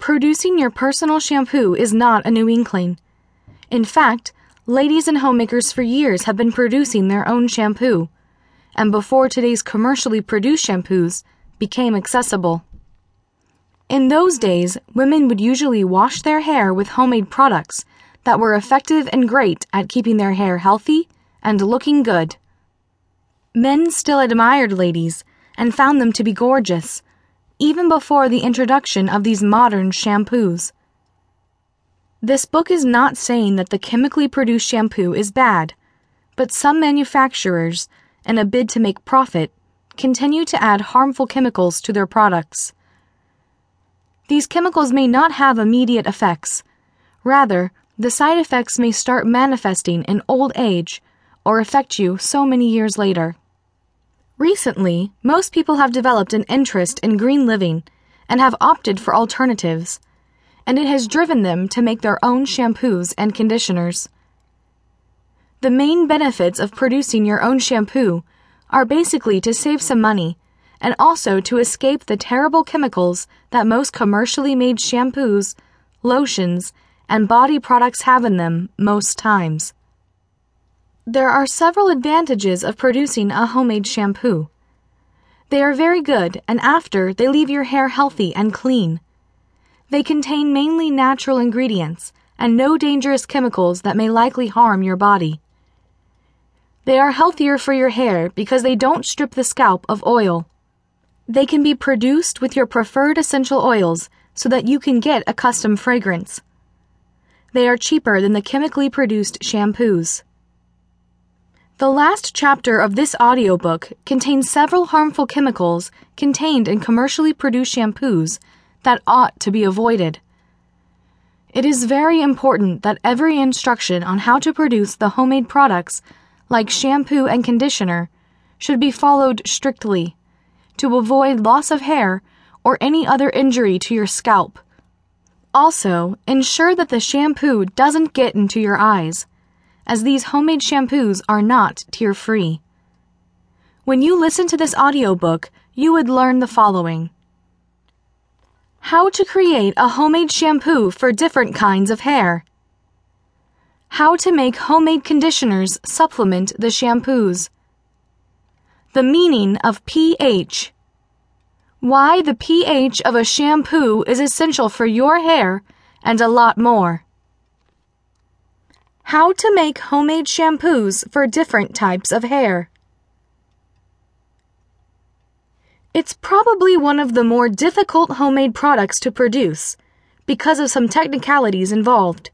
Producing your personal shampoo is not a new inkling. In fact, ladies and homemakers for years have been producing their own shampoo, and before today's commercially produced shampoos became accessible. In those days, women would usually wash their hair with homemade products that were effective and great at keeping their hair healthy and looking good. Men still admired ladies and found them to be gorgeous even before the introduction of these modern shampoos. This book is not saying that the chemically produced shampoo is bad, but some manufacturers, in a bid to make profit, continue to add harmful chemicals to their products. These chemicals may not have immediate effects. Rather, the side effects may start manifesting in old age or affect you so many years later. Recently, most people have developed an interest in green living and have opted for alternatives, and it has driven them to make their own shampoos and conditioners. The main benefits of producing your own shampoo are basically to save some money and also to escape the terrible chemicals that most commercially made shampoos, lotions, and body products have in them most times. There are several advantages of producing a homemade shampoo. They are very good, and after, they leave your hair healthy and clean. They contain mainly natural ingredients and no dangerous chemicals that may likely harm your body. They are healthier for your hair because they don't strip the scalp of oil. They can be produced with your preferred essential oils so that you can get a custom fragrance. They are cheaper than the chemically produced shampoos. The last chapter of this audiobook contains several harmful chemicals contained in commercially produced shampoos that ought to be avoided. It is very important that every instruction on how to produce the homemade products, like shampoo and conditioner, should be followed strictly to avoid loss of hair or any other injury to your scalp. Also, ensure that the shampoo doesn't get into your eyes as these homemade shampoos are not tear free. When you listen to this audiobook, you would learn the following How to create a homemade shampoo for different kinds of hair. How to make homemade conditioners supplement the shampoos. The meaning of pH. Why the pH of a shampoo is essential for your hair, and a lot more. How to make homemade shampoos for different types of hair. It's probably one of the more difficult homemade products to produce because of some technicalities involved.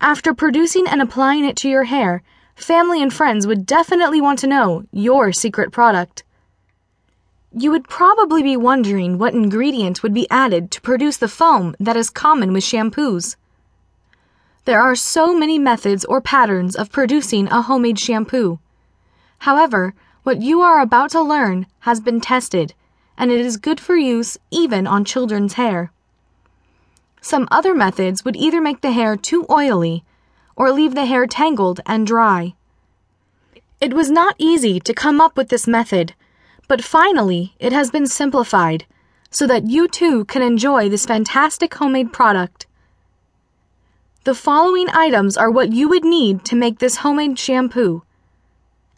After producing and applying it to your hair, family and friends would definitely want to know your secret product. You would probably be wondering what ingredient would be added to produce the foam that is common with shampoos. There are so many methods or patterns of producing a homemade shampoo. However, what you are about to learn has been tested, and it is good for use even on children's hair. Some other methods would either make the hair too oily or leave the hair tangled and dry. It was not easy to come up with this method, but finally it has been simplified so that you too can enjoy this fantastic homemade product. The following items are what you would need to make this homemade shampoo,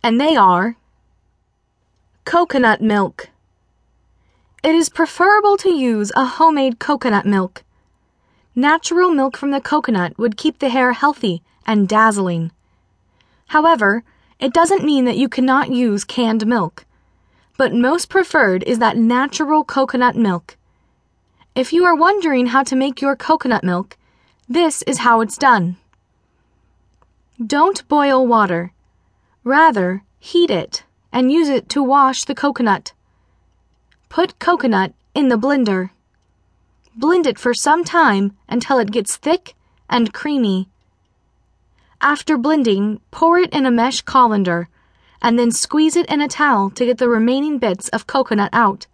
and they are coconut milk. It is preferable to use a homemade coconut milk. Natural milk from the coconut would keep the hair healthy and dazzling. However, it doesn't mean that you cannot use canned milk, but most preferred is that natural coconut milk. If you are wondering how to make your coconut milk, this is how it's done. Don't boil water. Rather, heat it and use it to wash the coconut. Put coconut in the blender. Blend it for some time until it gets thick and creamy. After blending, pour it in a mesh colander and then squeeze it in a towel to get the remaining bits of coconut out.